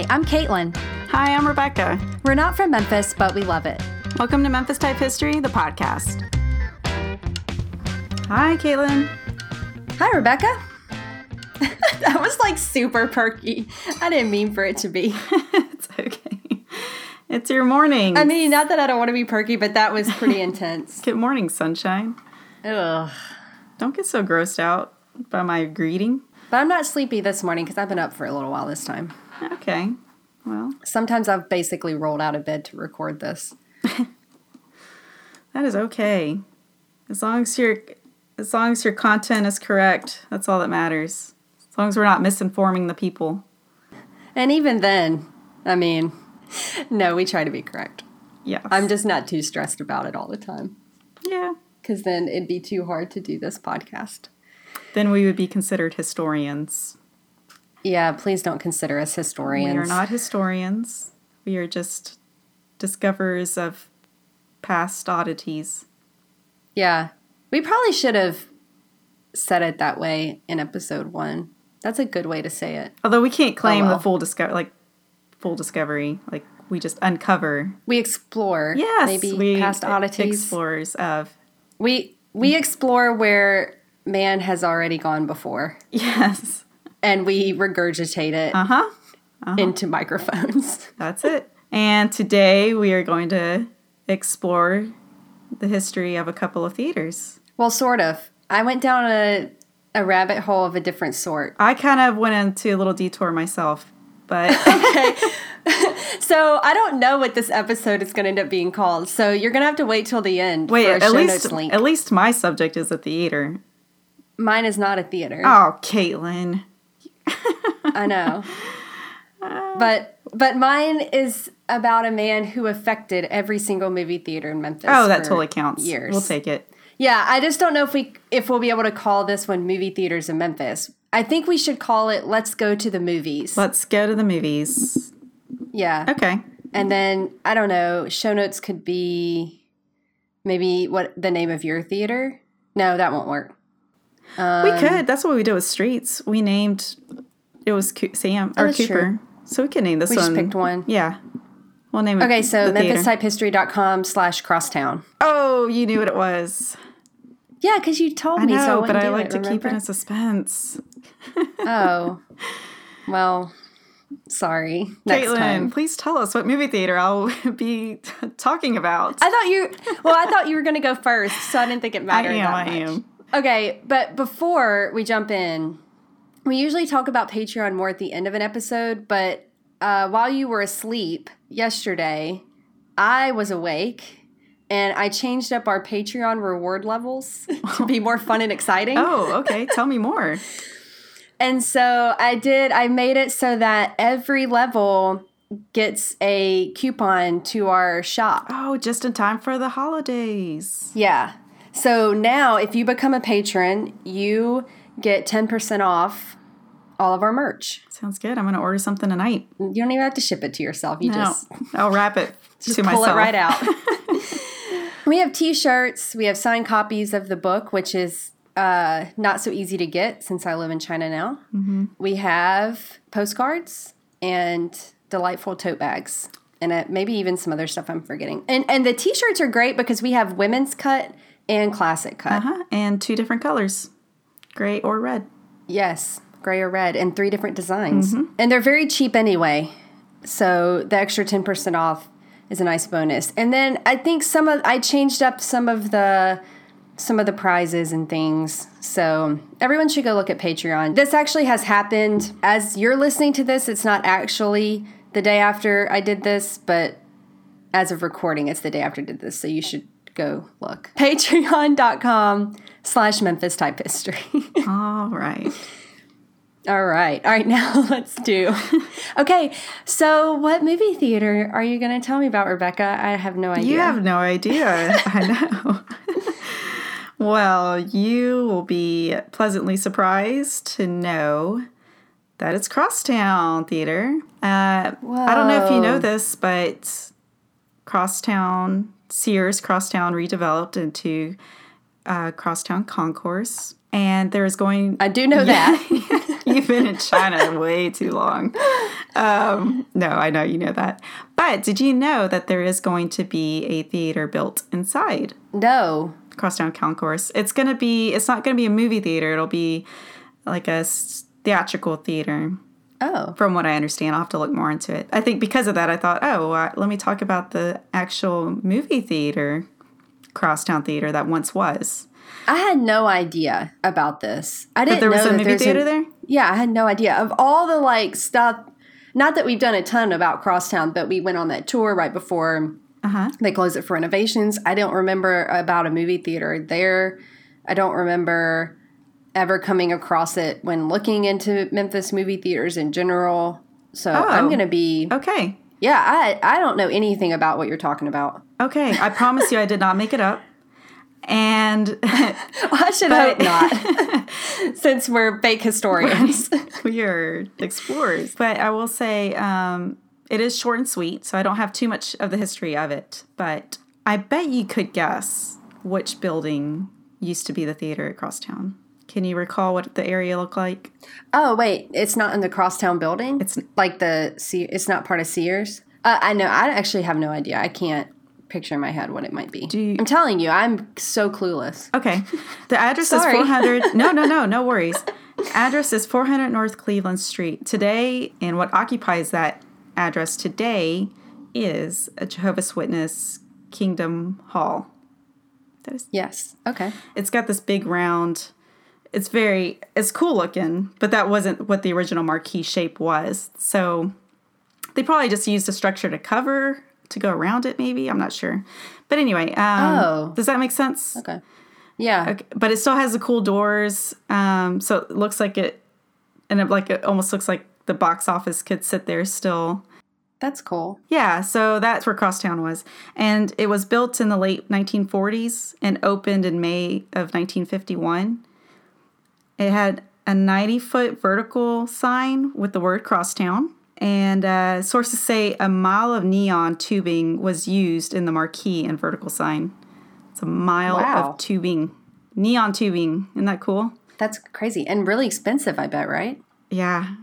Hi, I'm Caitlin. Hi, I'm Rebecca. We're not from Memphis, but we love it. Welcome to Memphis Type History, the podcast. Hi, Caitlin. Hi, Rebecca. that was like super perky. I didn't mean for it to be. it's okay. It's your morning. I mean, not that I don't want to be perky, but that was pretty intense. Good morning, sunshine. Ugh. Don't get so grossed out by my greeting. But I'm not sleepy this morning because I've been up for a little while this time. Okay. Well, Sometimes I've basically rolled out of bed to record this. that is okay. As long as your as long as your content is correct, that's all that matters. As long as we're not misinforming the people. And even then, I mean, no, we try to be correct. Yeah. I'm just not too stressed about it all the time Yeah. because then it'd be too hard to do this podcast. Then we would be considered historians. Yeah, please don't consider us historians. We are not historians. We are just discoverers of past oddities. Yeah. We probably should have said it that way in episode one. That's a good way to say it. Although we can't oh, claim well. the full discover like full discovery. Like we just uncover. We explore Yes, maybe we past oddities. explorers of We we explore where man has already gone before yes. And we regurgitate it Uh huh. into microphones. That's it. And today we are going to explore the history of a couple of theaters. well, sort of. I went down a a rabbit hole of a different sort. I kind of went into a little detour myself, but okay. So I don't know what this episode is going to end up being called. So you're going to have to wait till the end wait, for a at show least notes link. at least my subject is a theater. Mine is not a theater. Oh, Caitlin. I know. but but mine is about a man who affected every single movie theater in Memphis. Oh, that totally counts. Years. We'll take it. Yeah, I just don't know if we if we'll be able to call this one movie theaters in Memphis. I think we should call it "Let's Go to the Movies." Let's go to the movies. yeah, Okay. and then I don't know. Show notes could be maybe what the name of your theater. No, that won't work. We um, could. That's what we did with Streets. We named it was Co- Sam oh, or Oh, Cooper. true. So we could name this We one. We just picked one. Yeah. We'll name it. Okay, so the memphistypehistory.com slash crosstown. Oh, you knew what it was. Yeah, because you told I me. so know, wouldn't but I like it, to keep it in suspense. Oh, well, sorry. Next Caitlin, time. please tell us what movie theater I'll be talking about. I thought you. Well, I thought you were going to go first, so I didn't think it mattered. I am. I much. am. Okay, but before we jump in, we usually talk about Patreon more at the end of an episode. But uh, while you were asleep yesterday, I was awake. And I changed up our Patreon reward levels to be more fun and exciting. Oh, okay. tell me more. And so I did, I made it so that every level gets a coupon to our shop. Oh, just in time for the holidays. Yeah. So now if you become a patron, you get 10% off all of our merch. Sounds good. I'm going to order something tonight. You don't even have to ship it to yourself. You No, just, I'll wrap it just to pull myself. it right out. we have t-shirts, we have signed copies of the book, which is uh, not so easy to get since I live in China now. Mm-hmm. We have postcards and delightful tote bags, and uh, maybe even some other stuff I'm forgetting. And and the t-shirts are great because we have women's cut and classic cut. Uh-huh. And two different colors, gray or red. Yes, gray or red, and three different designs, and they're very cheap anyway. So the extra ten percent off is a nice bonus. And then I think some of I changed up some of the some of the prizes and things. So everyone should go look at Patreon. This actually has happened as you're listening to this. It's not actually the day after I did this, but as of recording, it's the day after I did this. So you should go look. Patreon.com slash Memphis Type History. All right. All right. All right. Now let's do. Okay. So, what movie theater are you going to tell me about, Rebecca? I have no idea. You have no idea. I know. well, you will be pleasantly surprised to know that it's Crosstown Theater. Uh, I don't know if you know this, but Crosstown, Sears Crosstown redeveloped into uh, Crosstown Concourse. And there's going I do know that. You've been in China way too long. Um, no, I know you know that. But did you know that there is going to be a theater built inside No. Crosstown Concourse? It's going to be, it's not going to be a movie theater. It'll be like a theatrical theater, Oh. from what I understand. I'll have to look more into it. I think because of that, I thought, oh, uh, let me talk about the actual movie theater, Crosstown Theater, that once was. I had no idea about this. I didn't there was know a movie theater a- there? Yeah, I had no idea of all the like stuff. Not that we've done a ton about Crosstown, but we went on that tour right before Uh huh. they closed it for renovations. I don't remember about a movie theater there. I don't remember ever coming across it when looking into Memphis movie theaters in general. So I'm Oh. going to be Okay. Yeah, I I don't know anything about what you're talking about. Okay. I promise you, I did not make it up. And I should But- hope not. Since we're fake historians. we are explorers. But I will say um, it is short and sweet, so I don't have too much of the history of it. But I bet you could guess which building used to be the theater at Crosstown. Can you recall what the area looked like? Oh wait, it's not in the Crosstown building. It's- like the Se- It's not part of Sears. Uh, I know. I actually have no idea. I can't picture in my head what it might be. you- I'm telling you, I'm so clueless. Okay. The address is 400. No, no, no, no worries. Address is 400 North Cleveland Street. Today, and what occupies that address today is a Jehovah's Witness Kingdom Hall. That is Yes. Okay. it's got this big round it's very it's cool looking but that wasn't what the original marquee shape was so they probably just used a structure to cover to go around it maybe i'm not sure but anyway um, Oh. does that make sense Okay. Yeah. Okay, but it still has the cool doors um, so it looks like it and it like it almost looks like the box office could sit there still That's cool. yeah, so that's where Crosstown was. And it was built in the late 1940s and opened in May of 1951. It had a 90 foot vertical sign with the word Crosstown. And uh, sources say a mile of neon tubing was used in the marquee and vertical sign. It's a mile Wow. of tubing, neon tubing. Isn't that cool? That's crazy and really expensive. I bet. Right. Yeah,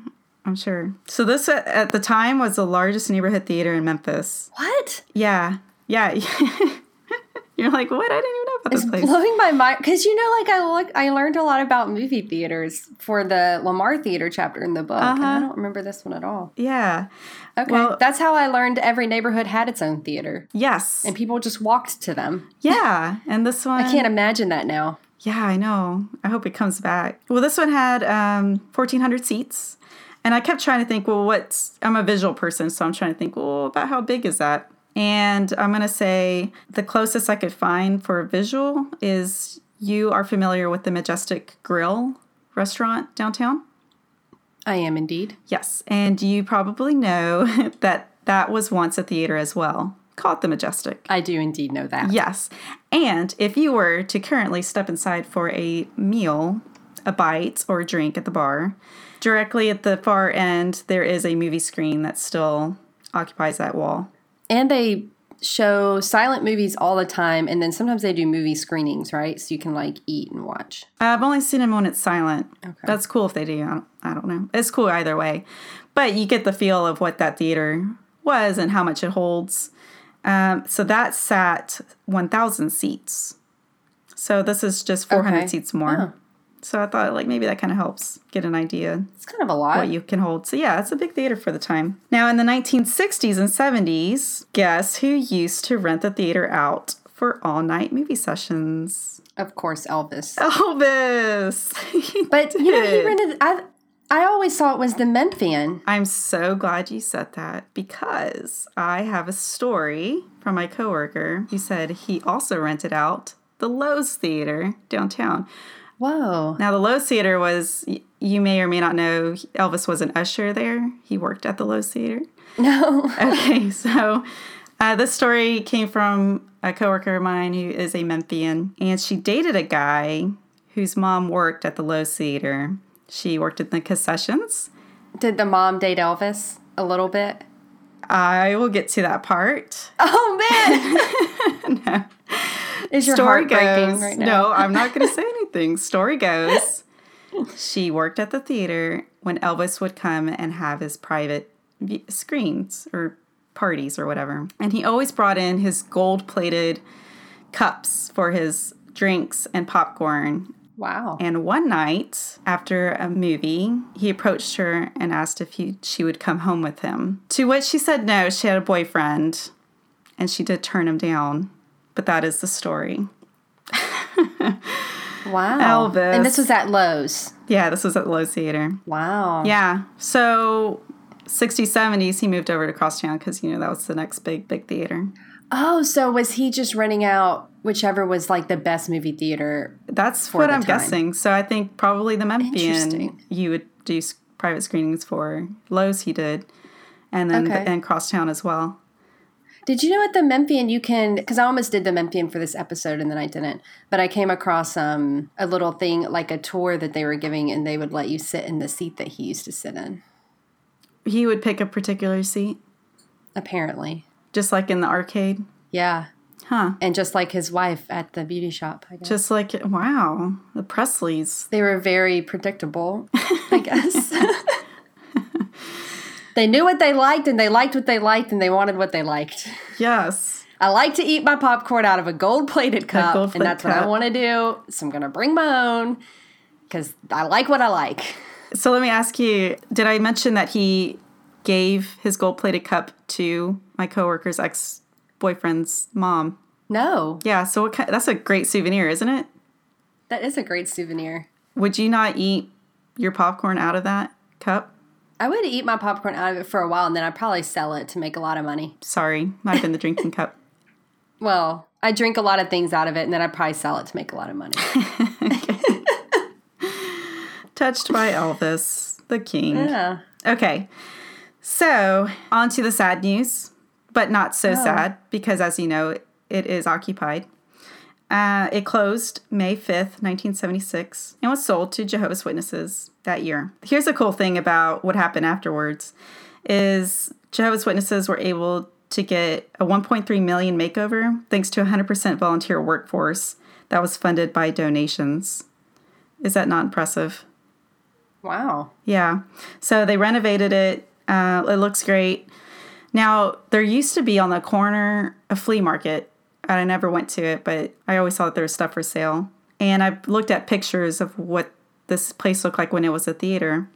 I'm sure. So, this at, at the time was the largest neighborhood theater in Memphis. What? Yeah, yeah. You're like, what? I didn't even know It's place. blowing my mind because you know, like I look, I learned a lot about movie theaters for the Lamar Theater chapter in the book, and I Uh-huh. don't remember this one at all. Yeah. Okay, Well- that's how I learned every neighborhood had its own theater, Yes. and people just walked to them. yeah. And this one. I can't imagine that now. Yeah, I know. I hope it comes back. Well, this one had um, 1,400 seats. And I kept trying to think, well, what's. I'm a visual person, so I'm trying to think, well, about how big is that? And I'm going to say the closest I could find for a visual is you are familiar with the Majestic Grill restaurant downtown? I am indeed. Yes, and you probably know that that was once a theater as well, called the Majestic. I do indeed know that. Yes, and if you were to currently step inside for a meal, a bite, or a drink at the bar, directly at the far end, there is a movie screen that still occupies that wall. And they show silent movies all the time, and then sometimes they do movie screenings, right? So you can like eat and watch. I've only seen them when it's silent. okay. That's cool if they do. I don't, I don't know. It's cool either way. But you get the feel of what that theater was and how much it holds. Um, so that sat 1,000 seats. So this is just 400 Okay. seats more. So I thought like maybe that kind of helps get an idea It's kind of a lot. what you can hold. So yeah, it's a big theater for the time. Now in the 1960s and 70s, guess who used to rent the theater out for all night movie sessions? of course, Elvis. Elvis. But you know, he rented. I I always thought it was the Memphian. I'm so glad you said that because I have a story from my coworker who said he also rented out the Loew's Theater downtown. Whoa. Now, the Loew's Theater was, you may or may not know, Elvis was an usher there. He worked at the Loew's Theater. No. Okay, so uh, this story came from a coworker of mine who is a Memphian, and she dated a guy whose mom worked at the Loew's Theater. She worked in the concessions. Did the mom date Elvis a little bit? I will get to that part. Oh man. Is your Story heart breaking goes. right now? No, I'm not going to say anything. Story goes. She worked at the theater when Elvis would come and have his private screens or parties or whatever. And he always brought in his gold plated cups for his drinks and popcorn. Wow. And one night after a movie, he approached her and asked if he, she would come home with him. To which she said no, she had a boyfriend and she did turn him down. But that is the story. Wow. Elvis. And this was at Loew's. Yeah, this was at Loew's Theater. Wow. Yeah. So 60s, 70s, he moved over to Crosstown because, you know, that was the next big, big theater. Oh, so was he just renting out whichever was like the best movie theater? That's what the I'm time. guessing. So I think probably the Memphian you would do private screenings for. Loew's he did. And then Okay. and Crosstown as well. Did you know at the Memphian you can? Because I almost did the Memphian for this episode and then I didn't. But I came across um, a little thing like a tour that they were giving, and they would let you sit in the seat that he used to sit in. He would pick a particular seat, Apparently, just like in the arcade. yeah, Huh. and just like his wife at the beauty shop. I guess Just like, wow, the Presleys. they were very predictable. I guess. They knew what they liked and they liked what they liked and they wanted what they liked. Yes. I like to eat my popcorn out of a gold plated cup, and gold-plated that's what I want to do. So I'm going to bring my own because I like what I like. So let me ask you did I mention that he gave his gold plated cup to my coworker's ex boyfriend's mom? No, Yeah, so what kind, that's a great souvenir, isn't it? that is a great souvenir. Would you not eat your popcorn out of that cup? I would eat my popcorn out of it for a while and then I'd probably sell it to make a lot of money. Sorry, might have been the drinking cup. Well, I drink a lot of things out of it and then I'd probably sell it to make a lot of money. Touched by Elvis, the king. yeah. Okay, so on to the sad news, but not so oh. sad because, as you know, it is occupied. Uh, it closed May 5th, 1976, and was sold to Jehovah's Witnesses that year. Here's a cool thing about what happened afterwards is Jehovah's Witnesses were able to get a 1.3 million makeover thanks to a 100% volunteer workforce that was funded by donations. Is that not impressive? Wow. Yeah. So they renovated it. Uh, it looks great. Now, there used to be on the corner a flea market. And I never went to it, but I always thought there was stuff for sale. And I looked at pictures of what this place looked like when it was a theater.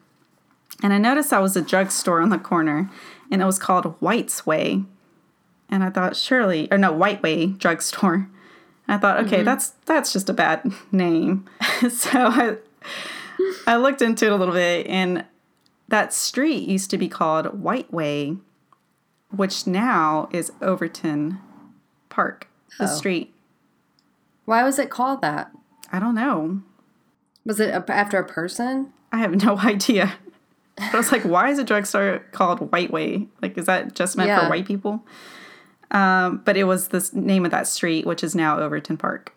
And I noticed that was a drugstore on the corner, and it was called White's Way. And I thought, surely, or no, White Way Drugstore. I thought, okay, mm-hmm. that's that's just a bad name. so I I looked into it a little bit, and that street used to be called White Way, which now is Overton Park, the Oh. street. Why was it called that? I don't know. Was it a, after a person? I have no idea. But I was like, why is a drugstore called White Way? Like, is that just meant Yeah. for white people? Um, but it was the name of that street, which is now Overton Park.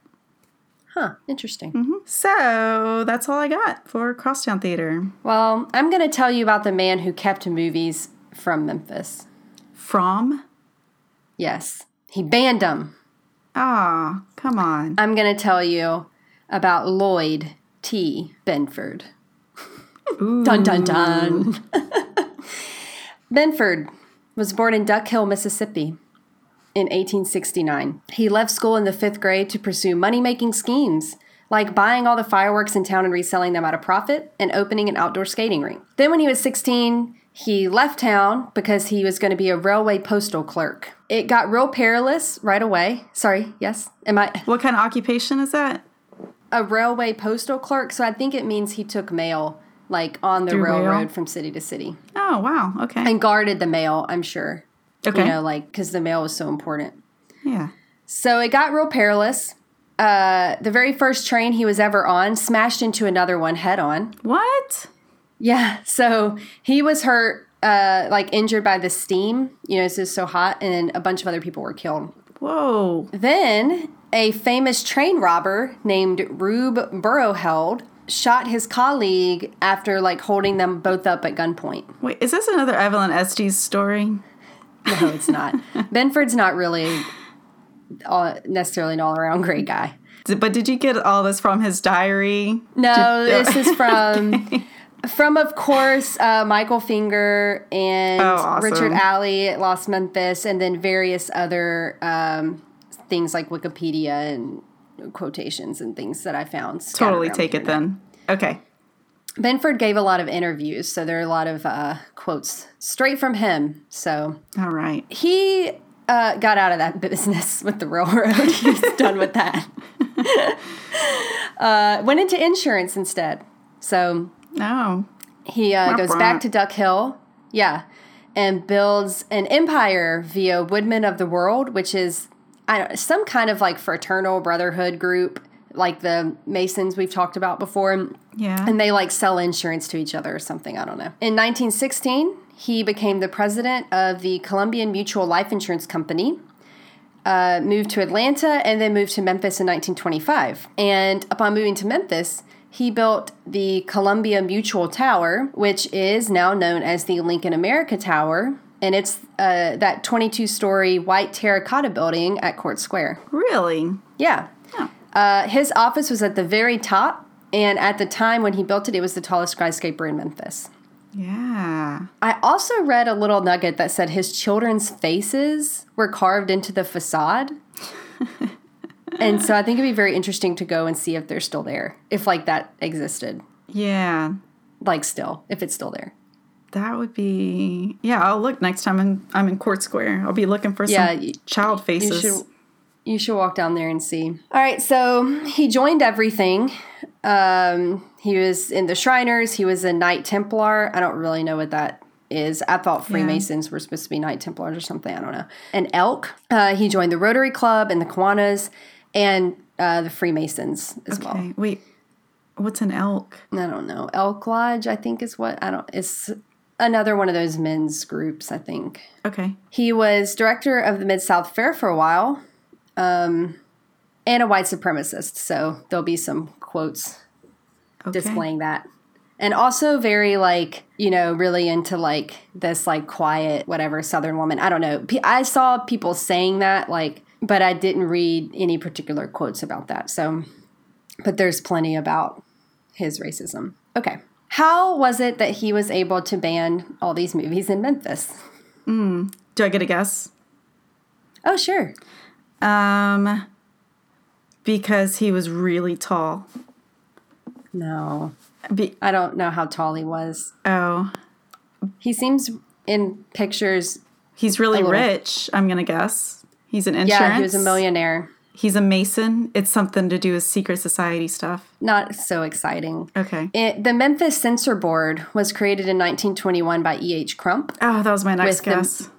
Huh, interesting. So that's all I got for Crosstown Theater. Well, I'm going to tell you about the man who kept movies from Memphis. From? Yes, he banned them. Ah, come on. I'm going to tell you about Lloyd T. Benford. Dun dun dun. Benford was born in Duck Hill, Mississippi in 1869. He left school in the fifth grade to pursue money making schemes, like buying all the fireworks in town and reselling them at a profit and opening an outdoor skating rink. Then, when he was 16, he left town because he was going to be a railway postal clerk. It got real perilous right away. Sorry, yes? Am I What kind of occupation is that? a railway postal clerk? So I think it means he took mail like on the Through rail? railroad from city to city Oh, wow. Okay. and guarded the mail, I'm sure. Okay. You know, like because the mail was so important. yeah. So it got real perilous. Uh, the very first train he was ever on smashed into another one head on. What? Yeah, so he was hurt, uh, like injured by the steam. You know, it's just so hot, and a bunch of other people were killed. Whoa. Then a famous train robber named Rube Burrowheld shot his colleague after like holding them both up at gunpoint. Wait, is this another Evelyn Estes story? No, it's not. Benford's not really all, necessarily an all around great guy. But did you get all this from his diary? No, Did- this is from from, of course, uh, Michael Finger and Oh, awesome. Richard Alley at Lost Memphis, and then various other um, things like Wikipedia and quotations and things that I found. Totally take it then. Okay. Benford gave a lot of interviews, so there are a lot of uh, quotes straight from him. So All right. he uh, got out of that business with the railroad. He's done with that. uh, went into insurance instead. So Oh. he uh, goes back to Duck Hill, yeah, and builds an empire via Woodmen of the World, which is I don't, some kind of like fraternal brotherhood group, like the Masons we've talked about before Yeah. and they like sell insurance to each other or something. I don't know. In 1916, he became the president of the Columbian Mutual Life Insurance Company. Uh, moved to Atlanta and then moved to Memphis in 1925. And upon moving to Memphis, he built the Columbia Mutual Tower, which is now known as the Lincoln America Tower. And it's uh, that 22 story white terracotta building at Court Square. really? Yeah. Oh. Uh, his office was at the very top, and at the time when he built it, it was the tallest skyscraper in Memphis. Yeah. I also read a little nugget that said his children's faces were carved into the facade. and so I think it'd be very interesting to go and see if they're still there, if like that existed. Yeah. Like still, if it's still there. That would be yeah. I'll look next time I'm I'm in Court Square. I'll be looking for Yeah, some child You faces. should you should walk down there and see. All right, so he joined everything. Um, he was in the Shriners. He was a Knight Templar. I don't really know what that is. I thought Freemasons were supposed to be Knight Templars or something. I don't know. An Elk. Uh, he joined the Rotary Club and the Kiwanis and uh, the Freemasons as well. Okay. Wait. What's an elk? I don't know. Elk Lodge, I think is what I don't. It's another one of those men's groups. I think. Okay. He was director of the Mid South Fair for a while, um, and a white supremacist. So there'll be some quotes Okay. displaying that. And also very like, you know, really into like this like quiet, whatever Southern woman. I don't know. I saw people saying that, like, but I didn't read any particular quotes about that. So, but there's plenty about his racism. Okay. How was it that he was able to ban all these movies in Memphis? Do I get a guess? Oh, sure. Um, because he was really tall. No, Be- I don't know how tall he was. oh, He seems in pictures. he's really rich. I'm gonna guess. He's an insurance. Yeah, he was a millionaire. He's a mason. It's something to do with secret society stuff. Not so exciting. Okay. It, the Memphis Censor Board was created in 1921 by E.H. Crump. Oh, that was my next With the- guess.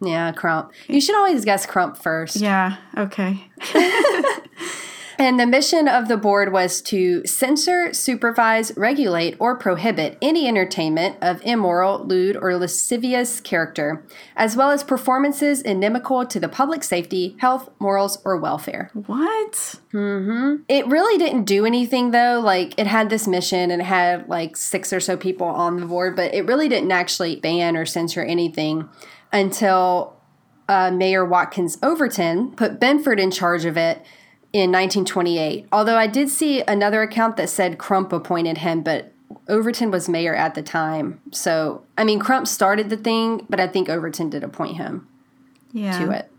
Yeah, Crump. You should always guess Crump first. Yeah. Okay. And the mission of the board was to censor, supervise, regulate, or prohibit any entertainment of immoral, lewd, or lascivious character, as well as performances inimical to the public safety, health, morals, or welfare. What? It really didn't do anything though. Like it had this mission and it had like six or so people on the board, but it really didn't actually ban or censor anything until uh, Mayor Watkins Overton put Benford in charge of it in 1928. Although I did see another account that said Crump appointed him, but Overton was mayor at the time. So, I mean, Crump started the thing, but I think Overton did appoint him Yeah. to it.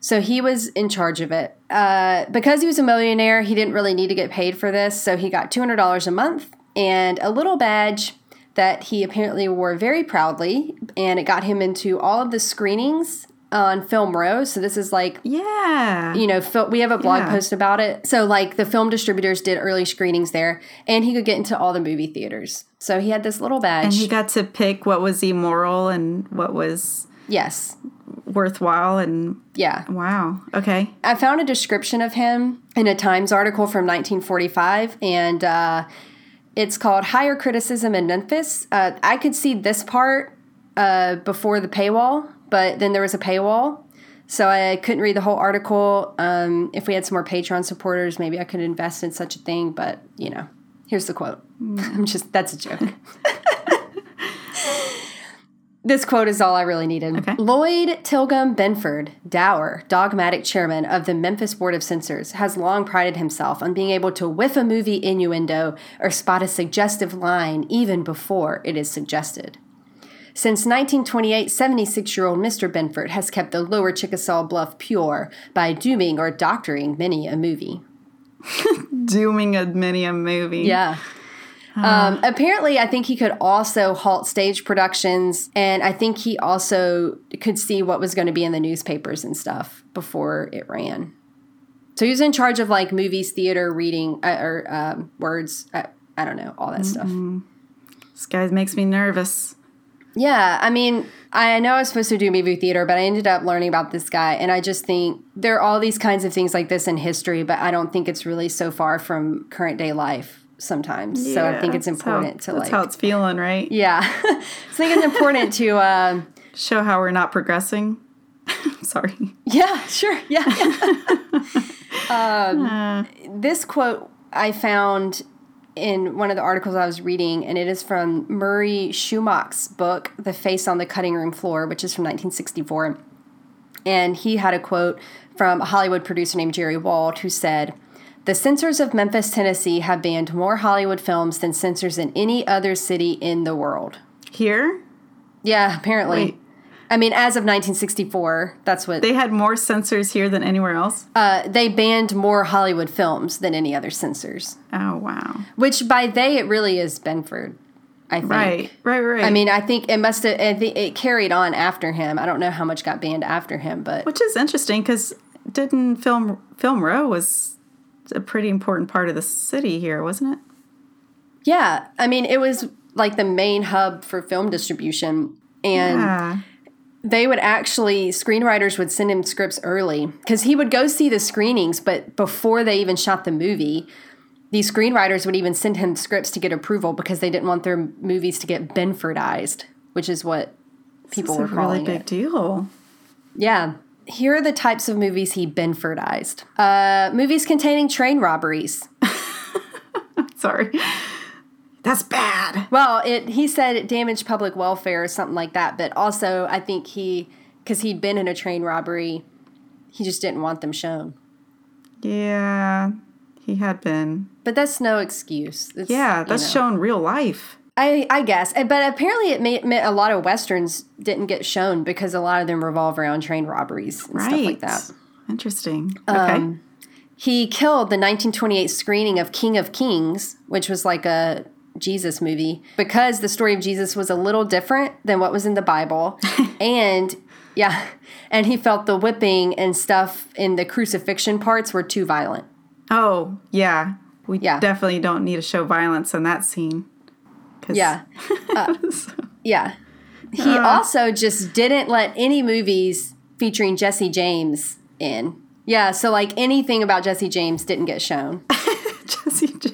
So he was in charge of it. Uh, because he was a millionaire, he didn't really need to get paid for this. So he got $200 a month and a little badge that he apparently wore very proudly. And it got him into all of the screenings on Film Row. So this is like Yeah. you know, fil- we have a blog Yeah. post about it. So, like, the film distributors did early screenings there, and he could get into all the movie theaters. So, he had this little badge. and he got to pick what was immoral and what was yes. worthwhile and Yeah. wow. Okay. I found a description of him in a Times article from 1945, and uh, it's called Higher Criticism in Memphis. Uh, I could see this part uh, before the paywall, but then there was a paywall. So I couldn't read the whole article. Um, if we had some more Patreon supporters, maybe I could invest in such a thing. But you know, here's the quote. I'm just that's a joke. This quote is all I really needed. Okay. Lloyd Tilghman Benford, dour, dogmatic chairman of the Memphis Board of Censors, has long prided himself on being able to whiff a movie innuendo or spot a suggestive line even before it is suggested. Since 1928, 76 year old Mr. Benford has kept the lower Chickasaw Bluff pure by dooming or doctoring many a movie. Dooming a many a movie. Yeah. Um, apparently, I think he could also halt stage productions, and I think he also could see what was going to be in the newspapers and stuff before it ran. So he was in charge of like movies, theater, reading, uh, or um, words. I, I don't know, all that stuff. This guy makes me nervous. Yeah, I mean, I know I was supposed to do movie theater, but I ended up learning about this guy, and I just think there are all these kinds of things like this in history, but I don't think it's really so far from current day life sometimes. so I think it's that's how- important to That's like, how it's feeling, right? yeah, so I think it's important to, uh, Show how we're not progressing. Sorry. yeah, sure, yeah. um, this quote I found in one of the articles I was reading, and it is from Murray Schumach's book, The Face on the Cutting Room Floor, which is from 1964. And he had a quote from a Hollywood producer named Jerry Wald who said, The censors of Memphis, Tennessee have banned more Hollywood films than censors in any other city in the world. Here, Yeah, apparently. Wait. I mean, as of 1964, that's what they had more censors here than anywhere else. uh, they banned more Hollywood films than any other censors. Oh wow. Which by they, it really is Benford. I think. Right, right, right. I mean, I think it must have. I think it carried on after him. I don't know how much got banned after him, but which is interesting because didn't film Film Row was a pretty important part of the city here, wasn't it? yeah, I mean, it was like the main hub for film distribution, and Yeah. They would actually screenwriters would send him scripts early because he would go see the screenings, but before they even shot the movie. These screenwriters would even send him scripts to get approval because they didn't want their movies to get Benfordized, which is what people It's a were really calling big it. deal. Yeah. Here are the types of movies he Benfordized. Uh, movies containing train robberies. Sorry. That's bad. Well, it he said it damaged public welfare or something like that, but also I think he because he'd been in a train robbery, he just didn't want them shown. Yeah, he had been. But that's no excuse. It's, Yeah, you that's know. shown real life. I I guess, but apparently it may, meant a lot of westerns didn't get shown because a lot of them revolve around train robberies and Right. stuff like that. Interesting. Okay. Um, He killed the 1928 screening of King of Kings, which was like a Jesus movie, because the story of Jesus was a little different than what was in the Bible. and yeah, and he felt the whipping and stuff in the crucifixion parts were too violent. oh, yeah. We Yeah. definitely don't need to show violence in that scene. Yeah. Uh, yeah. He also just didn't let any movies featuring Jesse James in. Yeah, so like anything about Jesse James didn't get shown. Jesse James.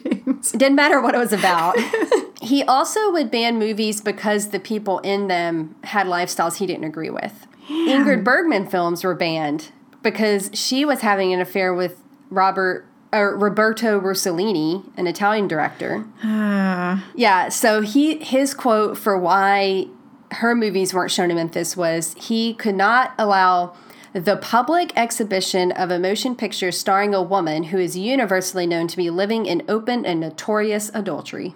Didn't matter what it was about. he also would ban movies because the people in them had lifestyles he didn't agree with. Ingrid Bergman films were banned because she was having an affair with Robert or Roberto Rossellini, an Italian director. Uh, Yeah, so he his quote for why her movies weren't shown in Memphis was he could not allow the public exhibition of a motion picture starring a woman who is universally known to be living in open and notorious adultery.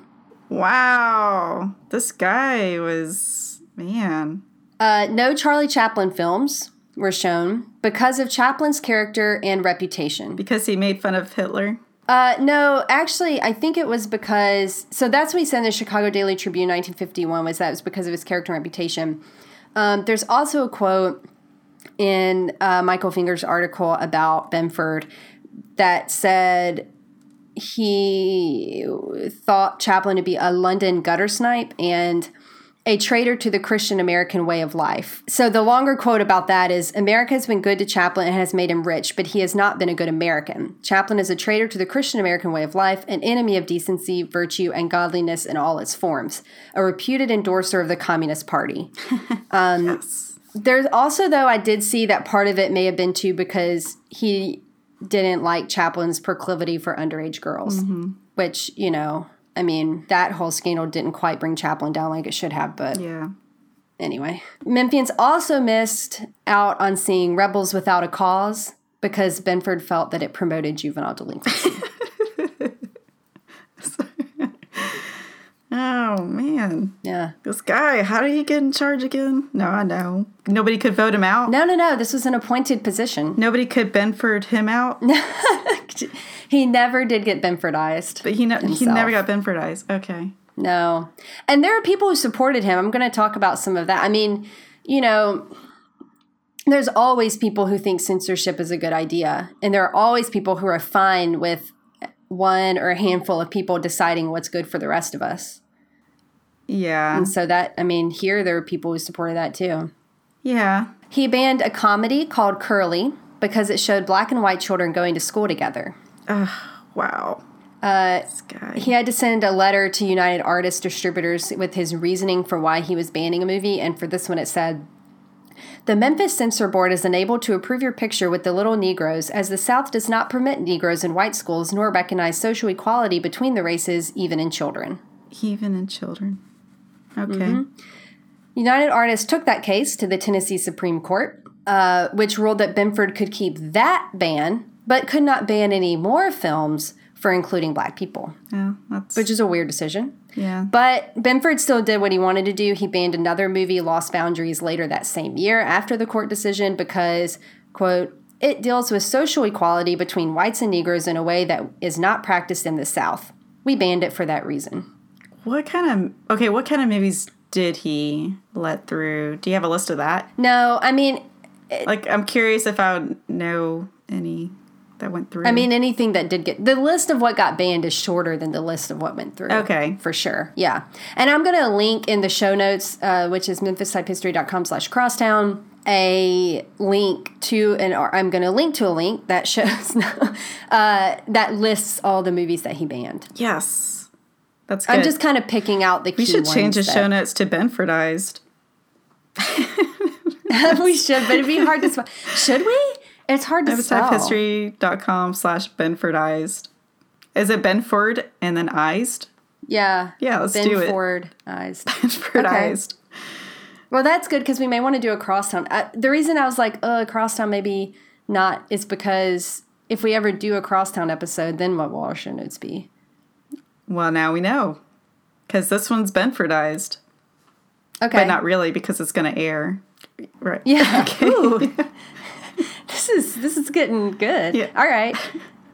wow. This guy was, man. Uh, no Charlie Chaplin films were shown because of Chaplin's character and reputation. Because he made fun of Hitler. Uh, no, actually, I think it was because. So that's what he said in the Chicago Daily Tribune, 1951, was that it was because of his character and reputation. Um, there's also a quote in uh, Michael Finger's article about Benford that said he thought Chaplin to be a London gutter snipe and a traitor to the Christian American way of life. So the longer quote about that is America has been good to Chaplin and has made him rich, but he has not been a good American. Chaplin is a traitor to the Christian American way of life, an enemy of decency, virtue, and godliness in all its forms, a reputed endorser of the Communist Party. yes. There's also, though, I did see that part of it may have been too because he didn't like Chaplin's proclivity for underage girls, mm-hmm. which, you know, I mean, that whole scandal didn't quite bring Chaplin down like it should have, but Yeah. anyway, Memphians also missed out on seeing Rebels Without a Cause because Benford felt that it promoted juvenile delinquency. oh man, yeah. this guy, how did he get in charge again? No, I know. Nobody could vote him out. No, no, no. This was an appointed position. Nobody could Benford him out. He never did get Benfordized. But he he never got Benfordized. Okay. No. And there are people who supported him. I'm going to talk about some of that. I mean, you know, there's always people who think censorship is a good idea. And there are always people who are fine with one or a handful of people deciding what's good for the rest of us. Yeah. And so that, I mean, here there are people who supported that too. Yeah. He banned a comedy called Curley because it showed black and white children going to school together. Oh, wow. Uh, he had to send a letter to United Artists Distributors with his reasoning for why he was banning a movie. And for this one, it said The Memphis Censor Board is unable to approve your picture with the little Negroes, as the South does not permit Negroes in white schools nor recognize social equality between the races, even in children. Even in children. Okay. Mm-hmm. United Artists took that case to the Tennessee Supreme Court, uh, which ruled that Benford could keep that ban, but could not ban any more films for including black people, Yeah. That's. which is a weird decision. yeah. But Benford still did what he wanted to do. He banned another movie, Lost Boundaries, later that same year after the court decision because, quote, it deals with social equality between whites and Negroes in a way that is not practiced in the South. We banned it for that reason. What kind of okay? What kind of movies did he let through? Do you have a list of that? No, I mean, Like, I'm curious if I would know any that went through. I mean, anything that did get the list of what got banned is shorter than the list of what went through. Okay. For sure. Yeah. And I'm going to link in the show notes, uh, which is memphistypehistory.com slash crosstown, a link to, and I'm going to link to a link that shows, uh, that lists all the movies that he banned. yes, that's good. I'm just kind of picking out the key we should change the show notes to Benfordized. we should, but it'd be hard to spell. Should we? It's hard to spell. History.com slash Benfordized. Is it Benford and then Ized? Yeah. Yeah, let's ben do it. Ford eyes. Benfordized. Well, that's good because we may want to do a crosstown. The reason I was like, uh, crosstown maybe not is because if we ever do a crosstown episode, then what will our show notes be? Well, now we know. Because this one's Benfordized. Okay. But not really because it's going to air. Right. Yeah. Ooh. this is this is getting good. Yeah. All right.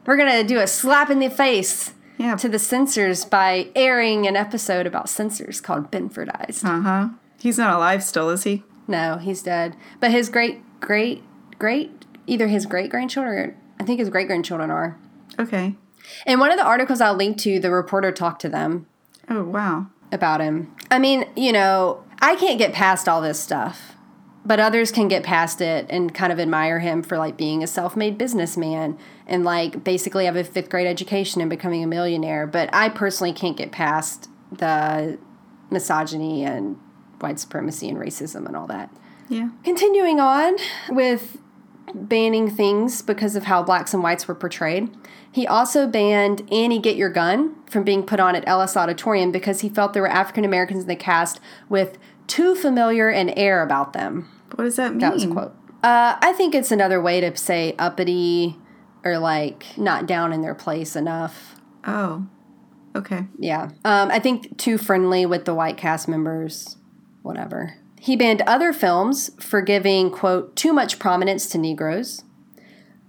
We're gonna do a slap in the face Yeah. to the censors by airing an episode about censors called Benfordized. Uh huh. He's not alive still, is he? No, he's dead. But his great great great either his great grandchildren or I think his great grandchildren are. Okay. In one of the articles I'll link to, the reporter talked to them Oh, wow. about him. I mean, you know, I can't get past all this stuff, but others can get past it and kind of admire him for like being a self made businessman and like basically have a fifth grade education and becoming a millionaire. But I personally can't get past the misogyny and white supremacy and racism and all that. Yeah. Continuing on with banning things because of how blacks and whites were portrayed, he also banned Annie Get Your Gun from being put on at Ellis Auditorium because he felt there were African Americans in the cast with too familiar an air about them. What does that mean? That was a quote. Uh, I think it's another way to say uppity or like not down in their place enough. Oh. Okay. Yeah. Um, I think too friendly with the white cast members, whatever. He banned other films for giving, quote, too much prominence to Negroes.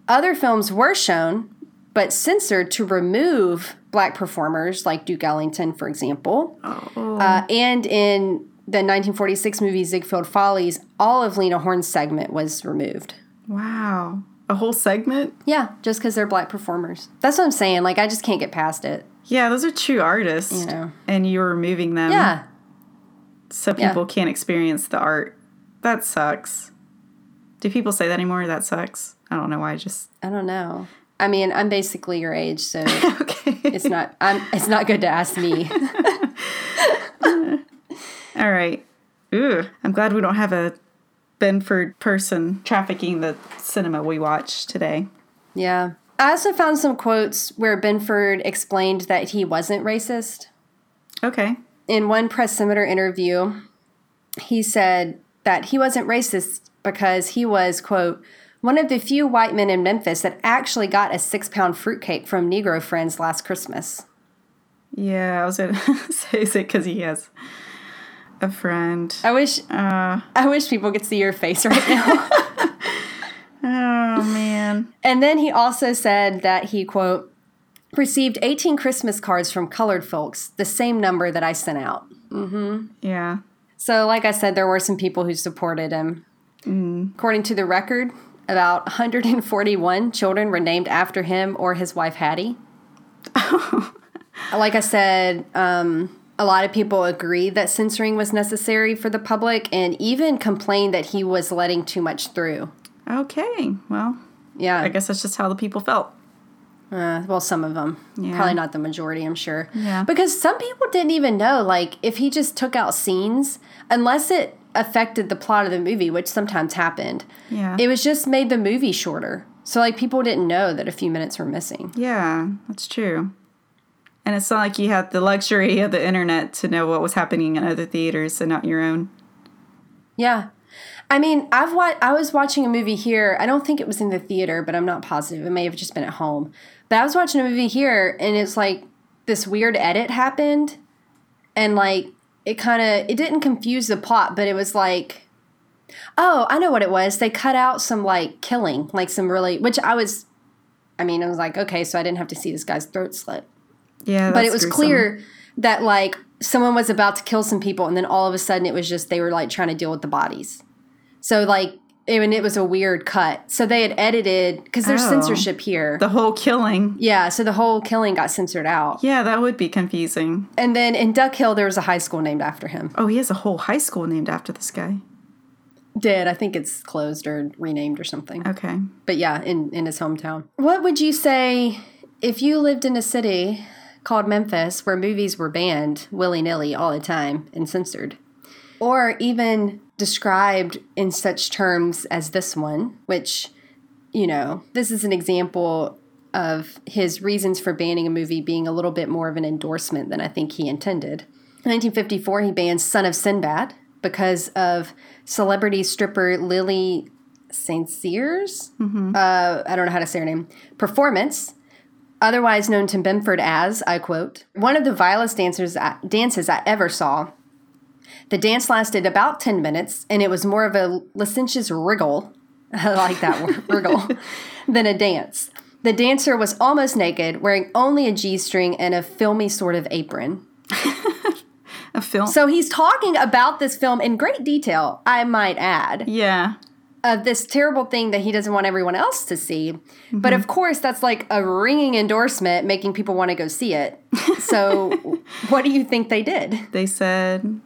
Other films were shown, but censored to remove black performers like Duke Ellington, for example. Oh. Uh, and in the 1946 movie Ziegfeld Follies, all of Lena Horne's segment was removed. Wow. A whole segment? Yeah, just because they're black performers. That's what I'm saying. Like, I just can't get past it. Yeah, those are true artists. You know. And you're removing them Yeah. So Yeah. people can't experience the art. That sucks. Do people say that anymore? That sucks. I don't know why I just I don't know. I mean, I'm basically your age, so Okay. it's not. I'm. It's not good to ask me. All right. Ooh, I'm glad we don't have a Benford person trafficking the cinema we watch today. yeah. I also found some quotes where Benford explained that he wasn't racist. Okay. In one Press-Scimitar interview, he said that he wasn't racist because he was, quote, one of the few white men in Memphis that actually got a six pound fruitcake from Negro friends last Christmas. Yeah, I was gonna say is it because he has a friend. I wish Uh, I wish people could see your face right now. oh man. and then he also said that he, quote, received 18 Christmas cards from colored folks, the same number that I sent out. Yeah. So, like I said, there were some people who supported him. According to the record, about 141 children were named after him or his wife Hattie. like I said, um, a lot of people agree that censoring was necessary for the public and even complained that he was letting too much through. Okay. Well, Yeah. I guess that's just how the people felt. Uh, well, some of them. Yeah. Probably not the majority, I'm sure. Yeah. Because some people didn't even know, like, if he just took out scenes, unless it affected the plot of the movie, which sometimes happened, Yeah. it was just made the movie shorter. So, like, people didn't know that a few minutes were missing. yeah, that's true. And it's not like you had the luxury of the internet to know what was happening in other theaters and not your own. Yeah. I mean, I've wa- I was watching a movie here. I don't think it was in the theater, but I'm not positive. It may have just been at home. But I was watching a movie here and it's like this weird edit happened and like it kind of it didn't confuse the plot, but it was like oh, I know what it was. They cut out some like killing, like some really which I was I mean, I was like, okay, so I didn't have to see this guy's throat slit Yeah, but it was gruesome. clear that like someone was about to kill some people and then all of a sudden it was just they were like trying to deal with the bodies so like I mean, it was a weird cut so they had edited because there's Oh. censorship here The whole killing. yeah so the whole killing got censored out Yeah, that would be confusing. and then in duck hill there was a high school named after him Oh, he has a whole high school named after this guy. did i think it's closed or renamed or something Okay. but yeah in in his hometown what would you say if you lived in a city called memphis where movies were banned willy-nilly all the time and censored or even described in such terms as this one which you know this is an example of his reasons for banning a movie being a little bit more of an endorsement than i think he intended. In 1954 he banned son of sinbad because of celebrity stripper lili st cyrs uh, i don't know how to say her name. Performance otherwise known to Binford as, I quote, one of the vilest dancers I, dances I ever saw. The dance lasted about 10 minutes, and it was more of a licentious wriggle, I like that word, wriggle, than a dance. The dancer was almost naked, wearing only a G string and a filmy sort of apron. A film. So he's talking about this film in great detail, I might add. yeah. of this terrible thing that he doesn't want everyone else to see. But of mm-hmm. course, that's like a ringing endorsement, making people want to go see it. So, what do you think they did? They said,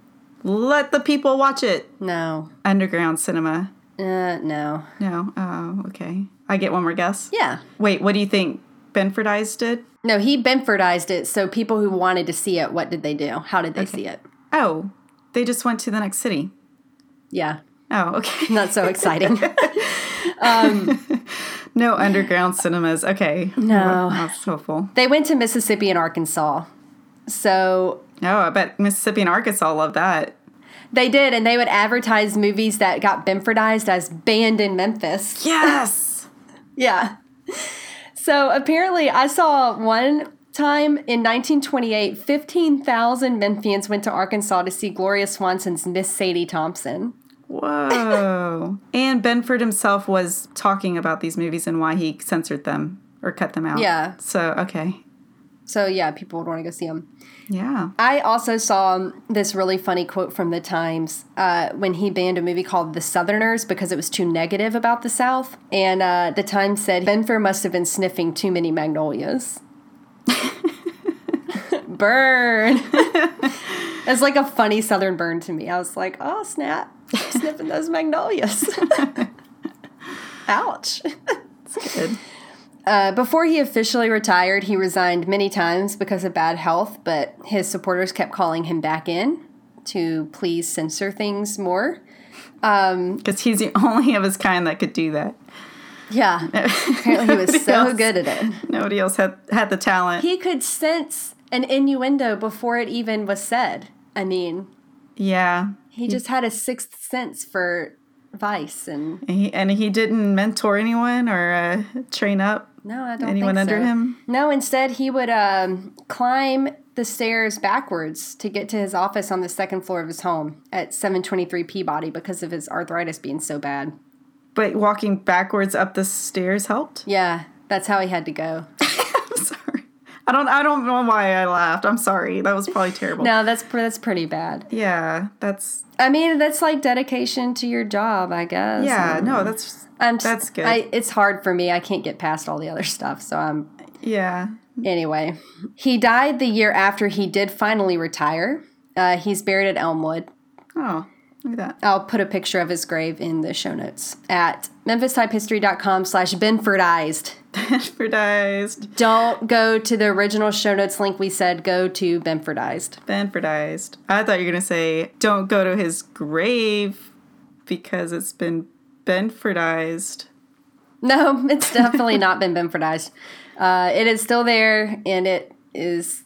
let the people watch it. No, Underground cinema. uh, no, No. Oh, okay. I get one more guess. yeah, Wait, what do you think Binfordized did? no. He Binfordized it. So people who wanted to see it, what did they do? How did they see it? Oh, they just went to the next city. Yeah, Oh, okay. not so exciting. no underground cinemas. Okay. No. That's hopeful. they went to Mississippi and Arkansas. So Oh, I bet Mississippi and Arkansas love that. they did, and they would advertise movies that got Binfordized as banned in Memphis. Yes. Yeah. So apparently, I saw one time in 1928, 15,000 Memphians went to Arkansas to see Gloria Swanson's Miss Sadie Thompson. Whoa. and Binford himself was talking about these movies and why he censored them or cut them out. Yeah. So, okay. So yeah, people would want to go see him. Yeah. I also saw this really funny quote from the Times uh, when he banned a movie called The Southerners because it was too negative about the South. And uh, the Times said Binford must have been sniffing too many magnolias. burn. it's like a funny Southern burn to me. I was like, oh snap, sniffing those magnolias. Ouch. It's good. Uh, before he officially retired, he resigned many times because of bad health, but his supporters kept calling him back in to please censor things more. Because he's the only of his kind that could do that. Yeah, apparently he was so else. good at it. Nobody else had, had the talent. He could sense an innuendo before it even was said. I mean, Yeah. He just had a sixth sense for vice and And he, and he didn't mentor anyone or uh, train up no, I don't anyone think under so. him. No, instead he would um, climb the stairs backwards to get to his office on the second floor of his home at 723 Peabody because of his arthritis being so bad. But walking backwards up the stairs helped. Yeah, that's how he had to go. I'm sorry. I don't. I don't know why I laughed. I'm sorry. That was probably terrible. No, that's that's pretty bad. Yeah, that's. I mean, that's like dedication to your job, I guess. Yeah, no, that's. I'm s- that's good. I, it's hard for me. I can't get past all the other stuff. So I'm Yeah. anyway. He died the year after he did finally retire. Uh, he's buried at Elmwood. Oh, look at that. I'll put a picture of his grave in the show notes at memphistypehistory.com slash binfordized. Binfordized. Don't go to the original show notes link we said go to binfordized. Binfordized. I thought you were gonna say don't go to his grave because it's been Binfordized. No, it's definitely not been binfordized. Uh, it is still there and it is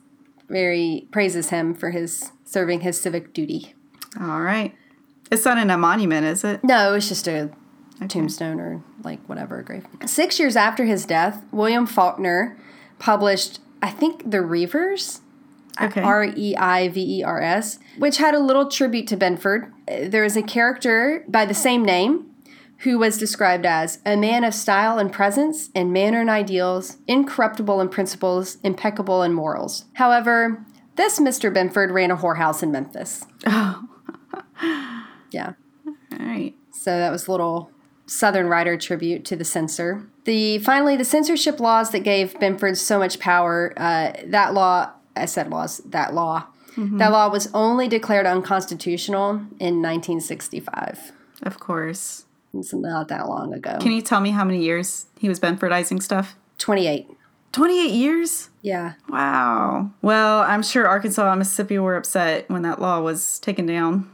very praises him for his serving his civic duty. All right. It's not in a monument, is it? No, it's just a tombstone or like whatever grave. Six years after his death, William Faulkner published, I think, The Reivers, Okay. R E I V E R S, which had a little tribute to Binford. Uh, There is a character by the same name who was described as a man of style and presence, in manner and ideals, incorruptible in principles, impeccable in morals. However, this Mr. Binford ran a whorehouse in Memphis. Oh. Yeah. All right. So that was a little Southern writer tribute to the censor. The finally the censorship laws that gave Binford so much power. Uh, that law, I said laws. That law, that law was only declared unconstitutional in 1965. Of course. It's not that long ago. Can you tell me how many years he was Binfordizing stuff? 28. 28 years? Yeah. Wow. Well, I'm sure Arkansas and Mississippi were upset when that law was taken down.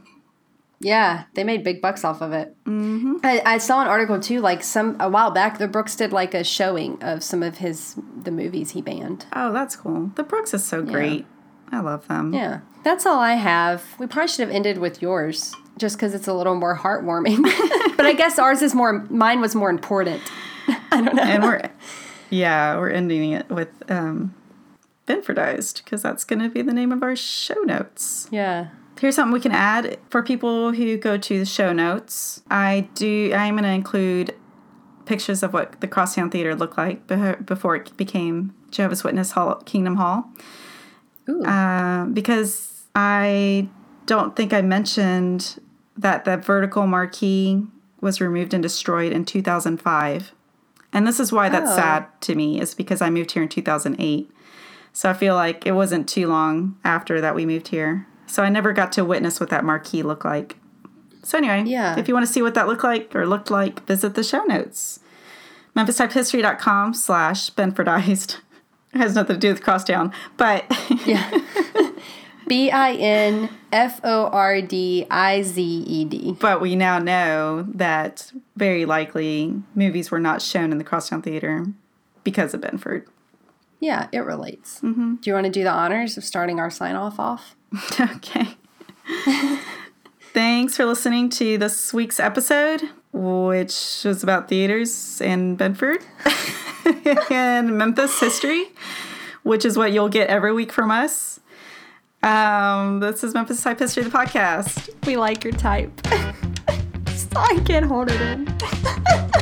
Yeah, they made big bucks off of it. Mm-hmm. I, I saw an article too, like some a while back. The Brooks did like a showing of some of his the movies he banned. Oh, that's cool. The Brooks is so great. I love them. Yeah, that's all I have. We probably should have ended with yours, just because it's a little more heartwarming. but I guess ours is more. Mine was more important. I don't know. And we're, yeah, we're ending it with um, Binfordized because that's going to be the name of our show notes. yeah. Here's something we can add for people who go to the show notes. I do. I'm going to include pictures of what the Crosstown Theater looked like before it became Jehovah's Witness Hall, Kingdom Hall, Ooh. uh, because I don't think I mentioned that the vertical marquee was removed and destroyed in 2005. And this is why that's Oh. sad to me, is because I moved here in 2008. So I feel like it wasn't too long after that we moved here. So I never got to witness what that marquee looked like. So anyway, Yeah. if you want to see what that looked like or looked like, visit the show notes. MemphisTypeHistory.com slash Binfordized. It has nothing to do with Crosstown, but yeah. B I N F O R D I Z E D. but we now know that very likely movies were not shown in the Crosstown Theater because of Binford. Yeah, it relates. Mm-hmm. Do you want to do the honors of starting our sign off off? okay. Thanks for listening to this week's episode, which was about theaters in Bedford and Memphis history, which is what you'll get every week from us. Um, this is Memphis Type History, the podcast. We like your type. I can't hold it in.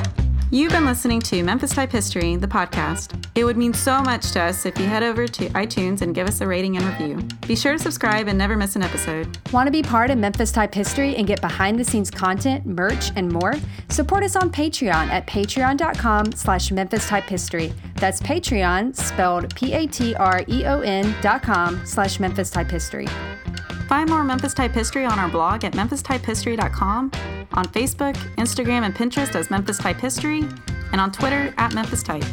You've been listening to Memphis Type History, the podcast. It would mean so much to us if you head over to iTunes and give us a rating and review. Be sure to subscribe and never miss an episode. Want to be part of Memphis Type History and get behind the scenes content, merch, and more? Support us on Patreon at patreon.com slash Memphis Type History. That's Patreon, spelled P-A-T-R-E-O-N dot com slash Memphis Type History. Find more Memphis Type History on our blog at memphistypehistory.com, on Facebook, Instagram, and Pinterest as Memphis Type History, and on Twitter at Memphis Type.